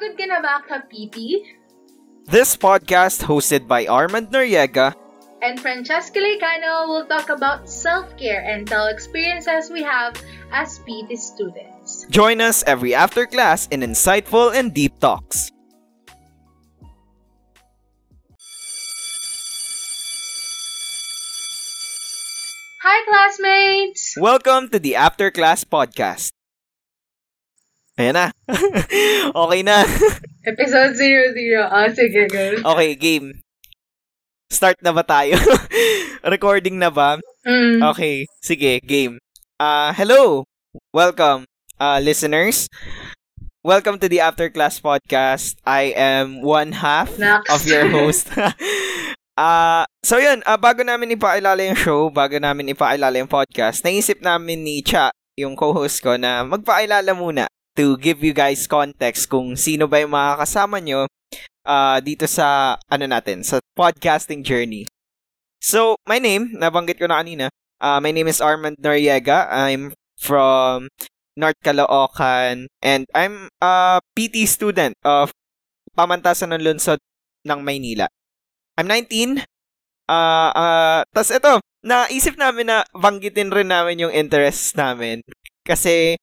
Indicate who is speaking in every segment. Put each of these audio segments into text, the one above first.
Speaker 1: Ka na ba, Kapiti?
Speaker 2: This podcast, hosted by Armand Noriega
Speaker 1: and Francesca Lecano, will talk about self-care and tell experiences we have as PT students.
Speaker 2: Join us every after class in insightful and deep talks.
Speaker 1: Hi, classmates!
Speaker 2: Welcome to the After Class Podcast. Ayan na. okay na.
Speaker 1: Episode 00. Ah, sige, go.
Speaker 2: Okay, game. Start na ba tayo? Recording na ba?
Speaker 1: Mm.
Speaker 2: Okay, sige, game. Uh, hello! Welcome, uh, listeners. Welcome to the After Class Podcast. I am one half
Speaker 1: Next.
Speaker 2: of your host. Ah, so yun, ah, bago namin ipakilala yung show, bago namin ipakilala yung podcast, naisip namin ni Cha, yung co-host ko, na magpakilala muna to give you guys context kung sino ba yung mga kasama nyo ah, dito sa, ano natin, sa podcasting journey. So, my name, nabanggit ko na kanina, ah, my name is Armand Noriega. I'm from North Caloocan and I'm a PT student of Pamantasan ng Lunsod ng Maynila. I'm 19. Ah, uh, tas ito, naisip namin na banggitin rin namin yung interests namin. Kasi,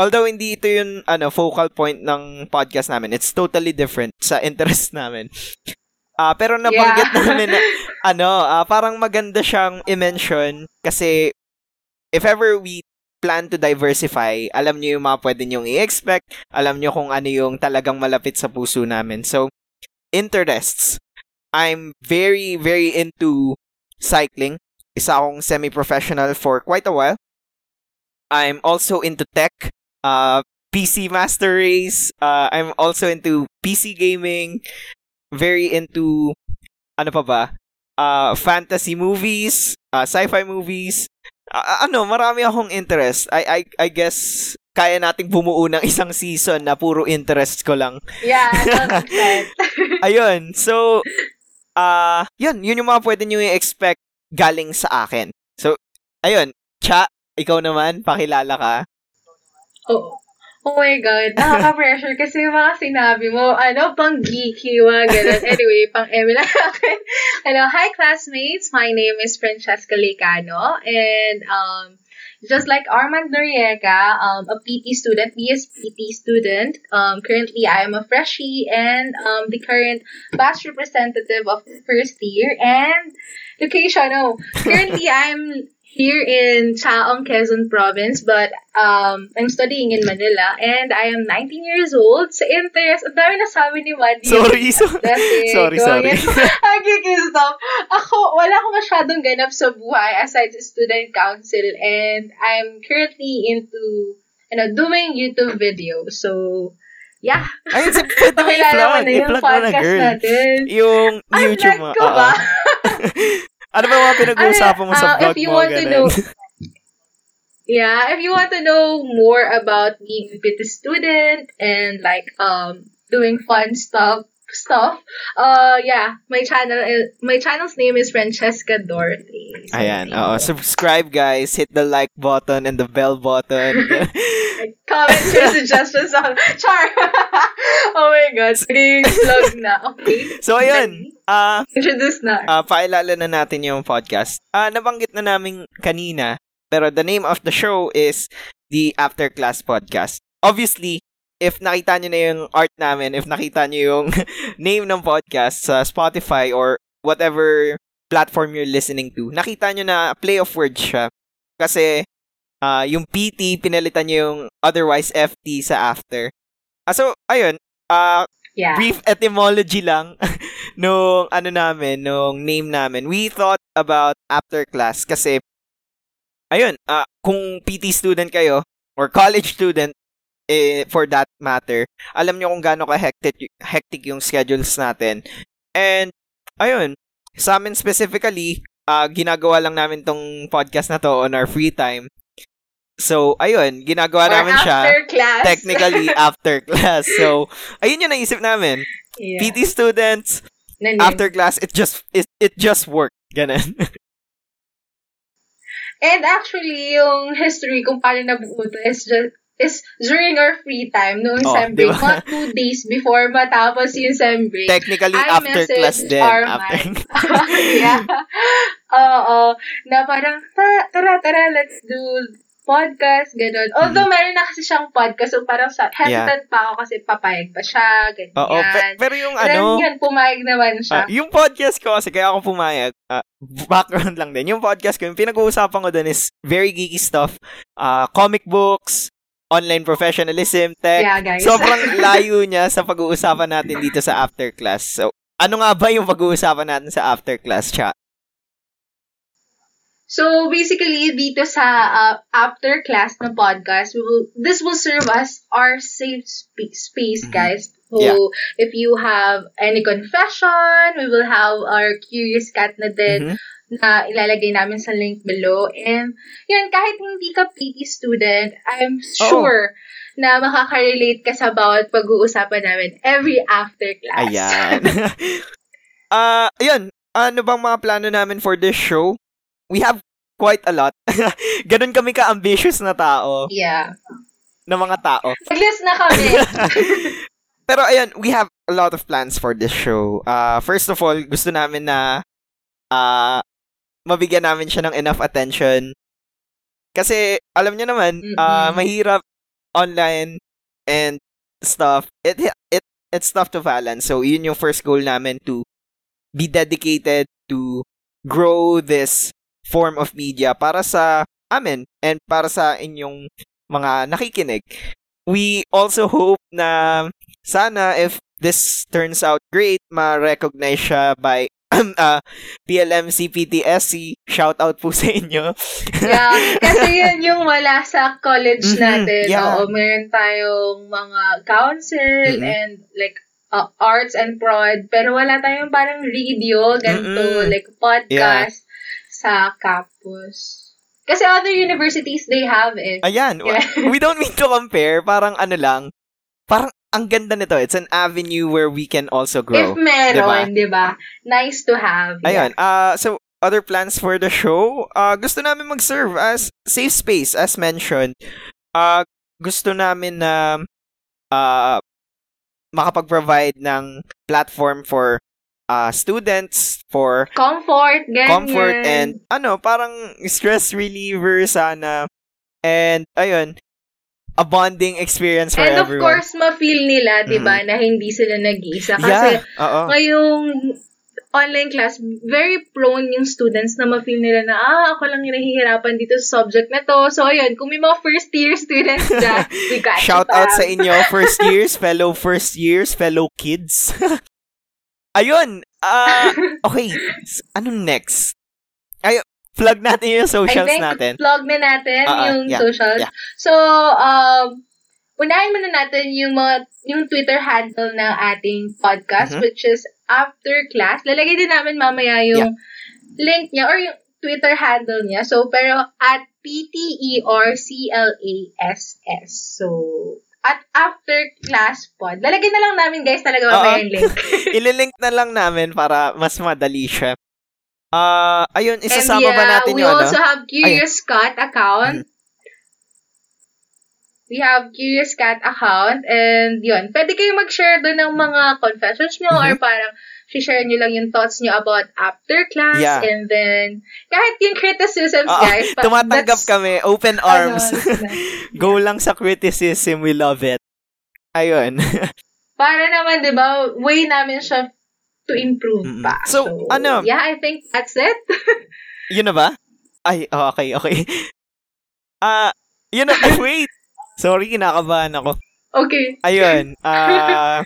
Speaker 2: although hindi ito yung ano, focal point ng podcast namin, it's totally different sa interest namin. Ah, pero nabanggit
Speaker 1: Yeah.
Speaker 2: namin na, ano, ah, parang maganda siyang i-mention kasi if ever we plan to diversify, alam niyo yung mga pwede niyong i-expect, alam niyo kung ano yung talagang malapit sa puso namin. So, interests. I'm very, very into cycling. Isa akong semi-professional for quite a while. I'm also into tech, uh, PC Master Race. Uh, I'm also into PC gaming. Very into, ano pa ba? Uh, fantasy movies, uh, sci-fi movies. Uh, ano, marami akong interest. I, I, I guess, kaya nating bumuo ng isang season na puro interest ko lang.
Speaker 1: Yeah.
Speaker 2: Ayun, so, ah, yun, yun yung mga pwede nyo i-expect galing sa akin. So, ayun, Cha, ikaw naman, pakilala ka.
Speaker 1: Oh. Oh my God, nakaka-pressure kasi yung mga sinabi mo, ano, pang geeky, mga ganun. Anyway, pang Emil akin. Hello, hi classmates. My name is Francesca Lecano, and um, just like Armand Noriega, um, a PT student, BSPT student. Um, currently, I am a freshie and um, the current batch representative of the first year. And location, oh, currently I'm here in Chaong, Quezon Province, but um, I'm studying in Manila, and I am 19 years old. Sa interest, ang dami nasabi ni Mandy.
Speaker 2: Sorry, so,
Speaker 1: it.
Speaker 2: sorry, sorry.
Speaker 1: ahead. Okay, stop. Ako, wala akong masyadong ganap sa buhay aside sa student council, and I'm currently into, you know, doing YouTube videos. So, yeah.
Speaker 2: Ayun, si, pwede mo i-plug. I-plug mo na, girl.
Speaker 1: natin.
Speaker 2: Yung
Speaker 1: Ay,
Speaker 2: YouTube mo.
Speaker 1: ko ba?
Speaker 2: Ano ba mga pinag-uusapan mo sa
Speaker 1: uh,
Speaker 2: vlog
Speaker 1: if you
Speaker 2: mo?
Speaker 1: want to know, yeah, if you want to know more about being a PT student and like um doing fun stuff stuff, uh yeah, my channel is, my channel's name is Francesca Dorothy. So,
Speaker 2: Ayan, oo. Subscribe, guys. Hit the like button and the bell button.
Speaker 1: Comment your suggestions on Char. oh my god, sige, vlog na. Okay.
Speaker 2: so, ayun. Ah,
Speaker 1: Introduce na.
Speaker 2: Ah, pailala na natin yung podcast. Ah, nabanggit na namin kanina, pero the name of the show is the After Class Podcast. Obviously, if nakita nyo na yung art namin, if nakita nyo yung name ng podcast sa Spotify or whatever platform you're listening to, nakita nyo na play of words siya. Kasi ah, yung PT, pinalitan nyo yung otherwise FT sa after. Ah, so, ayun. Ah,
Speaker 1: yeah.
Speaker 2: brief etymology lang nung ano namin, nung name namin. We thought about after class kasi ayun, ah kung PT student kayo or college student eh, for that matter, alam nyo kung gaano ka hectic, hectic yung schedules natin. And ayun, sa amin specifically, ah ginagawa lang namin tong podcast na to on our free time. So, ayun, ginagawa
Speaker 1: Or
Speaker 2: namin siya
Speaker 1: class.
Speaker 2: technically after class. So, ayun yung naisip namin.
Speaker 1: yeah.
Speaker 2: PT students,
Speaker 1: Na name.
Speaker 2: after class, it just, it, it just worked. Ganun.
Speaker 1: And actually, yung history kung paano nabuo to is just is during our free time noong
Speaker 2: Oh,
Speaker 1: sem break.
Speaker 2: ba?
Speaker 1: Mga two days before matapos yung sem break.
Speaker 2: Technically,
Speaker 1: I
Speaker 2: after class din.
Speaker 1: our
Speaker 2: After.
Speaker 1: yeah. Oo. Na parang, ta- tara, tara, let's do podcast, gano'n. Although, meron na kasi siyang podcast, so parang sa, hesitant pa ako kasi papayag pa siya, ganyan.
Speaker 2: Oo, pe- pero yung
Speaker 1: And then,
Speaker 2: ano,
Speaker 1: yun, pumayag naman siya.
Speaker 2: ah, yung podcast ko kasi kaya ako pumayag, ah, background lang din. Yung podcast ko, yung pinag-uusapan ko dun is very geeky stuff. ah comic books, online professionalism, tech.
Speaker 1: yeah, guys.
Speaker 2: Sobrang layo niya sa pag-uusapan natin dito sa after class. So, ano nga ba yung pag-uusapan natin sa after class, chat?
Speaker 1: So basically dito sa uh, after class na podcast, we will this will serve as our safe sp- space,
Speaker 2: Mhm.
Speaker 1: guys. So
Speaker 2: Yeah.
Speaker 1: if you have any confession, we will have our curious cat na din
Speaker 2: Mhm.
Speaker 1: na ilalagay namin sa link below. And yun, kahit hindi ka PT student, I'm sure na makaka-relate ka sa bawat pag-uusapan namin every after class.
Speaker 2: Ayan. Ah, ayun. Ano bang mga plano namin for this show? We have quite a lot. Ganon kami ka-ambitious na tao,
Speaker 1: yeah.
Speaker 2: na mga tao.
Speaker 1: Nag-list na kami.
Speaker 2: Pero ayun, we have a lot of plans for this show. Uh, first of all, gusto namin na uh, mabigyan namin siya ng enough attention. Kasi, alam niyo naman, uh,
Speaker 1: Mm-mm.
Speaker 2: mahirap online and stuff. It, it, it's tough to balance. So, yun yung first goal namin to be dedicated to grow this form of media para sa amin and para sa inyong mga nakikinig. We also hope na sana if this turns out great, ma-recognize siya by uh, PLM CPTSC. Shout out po sa inyo.
Speaker 1: yeah, kasi yun yung wala sa college
Speaker 2: Mhm,
Speaker 1: natin.
Speaker 2: yeah.
Speaker 1: Oo, meron tayong mga council
Speaker 2: Mhm.
Speaker 1: and like uh, arts and prod, pero wala tayong parang radio, ganito,
Speaker 2: Mm-mm.
Speaker 1: like podcast sa campus. Kasi other universities, they have it.
Speaker 2: Ayan,
Speaker 1: Yeah.
Speaker 2: we don't mean to compare. Parang ano lang, parang ang ganda nito. It's an avenue where we can also grow.
Speaker 1: If meron, di ba? Nice to have.
Speaker 2: Ayun, uh, so other plans for the show, uh, gusto namin mag-serve as safe space, as mentioned. Uh, gusto namin na uh, makapag-provide ng platform for uh, students, for
Speaker 1: Comfort, ganyan.
Speaker 2: comfort, and ano, parang stress reliever sana. And, ayun, a bonding experience for
Speaker 1: And of
Speaker 2: everyone.
Speaker 1: course, ma-feel nila, di ba, na hindi sila nag-iisa. Kasi,
Speaker 2: yeah, oo.
Speaker 1: ngayong online class, very prone yung students na ma-feel nila na, ah, ako lang yung nahihirapan dito sa subject na to. So, ayun, kung may mga first-year students dyan, we got
Speaker 2: Shout out sa inyo, first years, fellow first years, fellow kids. Ayun, ah, okay, anong next? Ay, plug natin yung
Speaker 1: I
Speaker 2: socials
Speaker 1: think,
Speaker 2: natin.
Speaker 1: plug na natin
Speaker 2: ah,
Speaker 1: yung
Speaker 2: yeah,
Speaker 1: socials.
Speaker 2: yeah.
Speaker 1: So, um, unahin muna natin yung mga, yung Twitter handle ng ating podcast,
Speaker 2: Mhm.
Speaker 1: which is After Class. Lalagay din namin mamaya yung link niya or yung Twitter handle niya. So, pero at P-T-E-R-C-L-A-S-S. So, at After Class Pod. Lalagay na lang namin, guys, talaga mamaya yung link.
Speaker 2: Ililink na lang namin para mas madali siya. Ah, ayun, isasama
Speaker 1: And
Speaker 2: ba
Speaker 1: yeah,
Speaker 2: natin
Speaker 1: we
Speaker 2: yung ano?
Speaker 1: also have Curious Cat account. We have Curious Cat account and yun, pwede kayo mag-share doon ng mga confessions nyo or
Speaker 2: Mhm.
Speaker 1: parang share nyo lang yung thoughts nyo about after class
Speaker 2: Yeah.
Speaker 1: and then kahit yung criticisms
Speaker 2: Oo,
Speaker 1: guys.
Speaker 2: Tumatanggap kami, open
Speaker 1: ano,
Speaker 2: arms.
Speaker 1: that's-
Speaker 2: Go lang sa criticism, we love it. Ayun.
Speaker 1: para naman, di ba, way namin siya to improve
Speaker 2: Mm-mm.
Speaker 1: pa.
Speaker 2: So, ano?
Speaker 1: Yeah, I think that's it.
Speaker 2: Yun na ba? Ay, oh, okay, okay. Ah, yun na, wait. Sorry, kinakabahan ako.
Speaker 1: Okay.
Speaker 2: Ayun. Ah,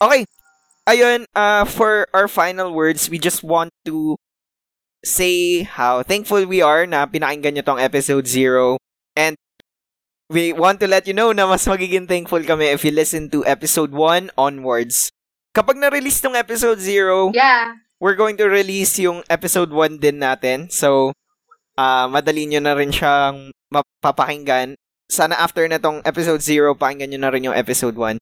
Speaker 2: okay. Ayun, uh, for our final words, we just want to say how thankful we are na pinakinggan nyo tong episode 0. And we want to let you know na mas magiging thankful kami if you listen to episode 1 onwards. Kapag na-release tong episode 0,
Speaker 1: Yeah.
Speaker 2: we're going to release yung episode 1 din natin. So, ah madali nyo na rin siyang mapapakinggan. Sana after na tong episode 0, pakinggan nyo na rin yung episode 1.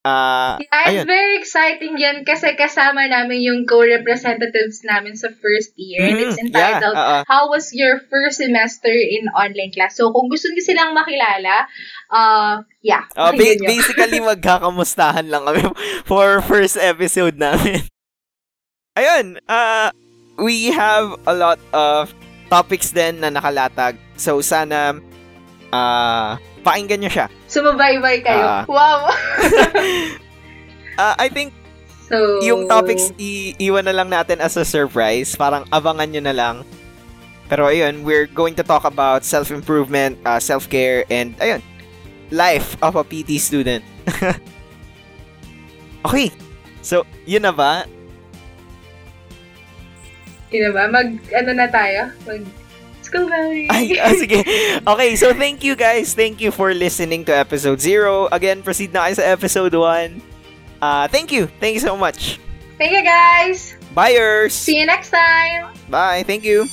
Speaker 2: Ah,
Speaker 1: Yeah, it's
Speaker 2: ayun.
Speaker 1: very exciting yan kasi kasama namin yung co-representatives namin sa first year. And it's
Speaker 2: Mhm, yeah,
Speaker 1: entitled,
Speaker 2: oo.
Speaker 1: How was your first semester in online class? So, kung gusto niyo silang makilala, uh, yeah.
Speaker 2: Oh, ba-
Speaker 1: nyo.
Speaker 2: basically magkakamustahan lang kami for first episode namin. Ayun, uh, we have a lot of topics din na nakalatag. So sana uh, pakinggan nyo siya.
Speaker 1: Sumabaybay kayo.
Speaker 2: Ah.
Speaker 1: wow!
Speaker 2: Uh, I think
Speaker 1: so,
Speaker 2: yung topics iiwan na lang natin as a surprise. Parang abangan nyo na lang. Pero ayun, we're going to talk about self-improvement, uh, self-care, and ayun, life of a PT student. okay. So, yun na ba?
Speaker 1: Yun na ba? Mag, ano na tayo? Mag, school bye!
Speaker 2: Ay, ah, sige. Okay, so thank you guys. Thank you for listening to episode 0. Again, proceed na kayo sa episode 1. Uh, thank you. Thank you so much.
Speaker 1: Thank you, guys!
Speaker 2: Buyers!
Speaker 1: See you next time!
Speaker 2: Bye. Thank you.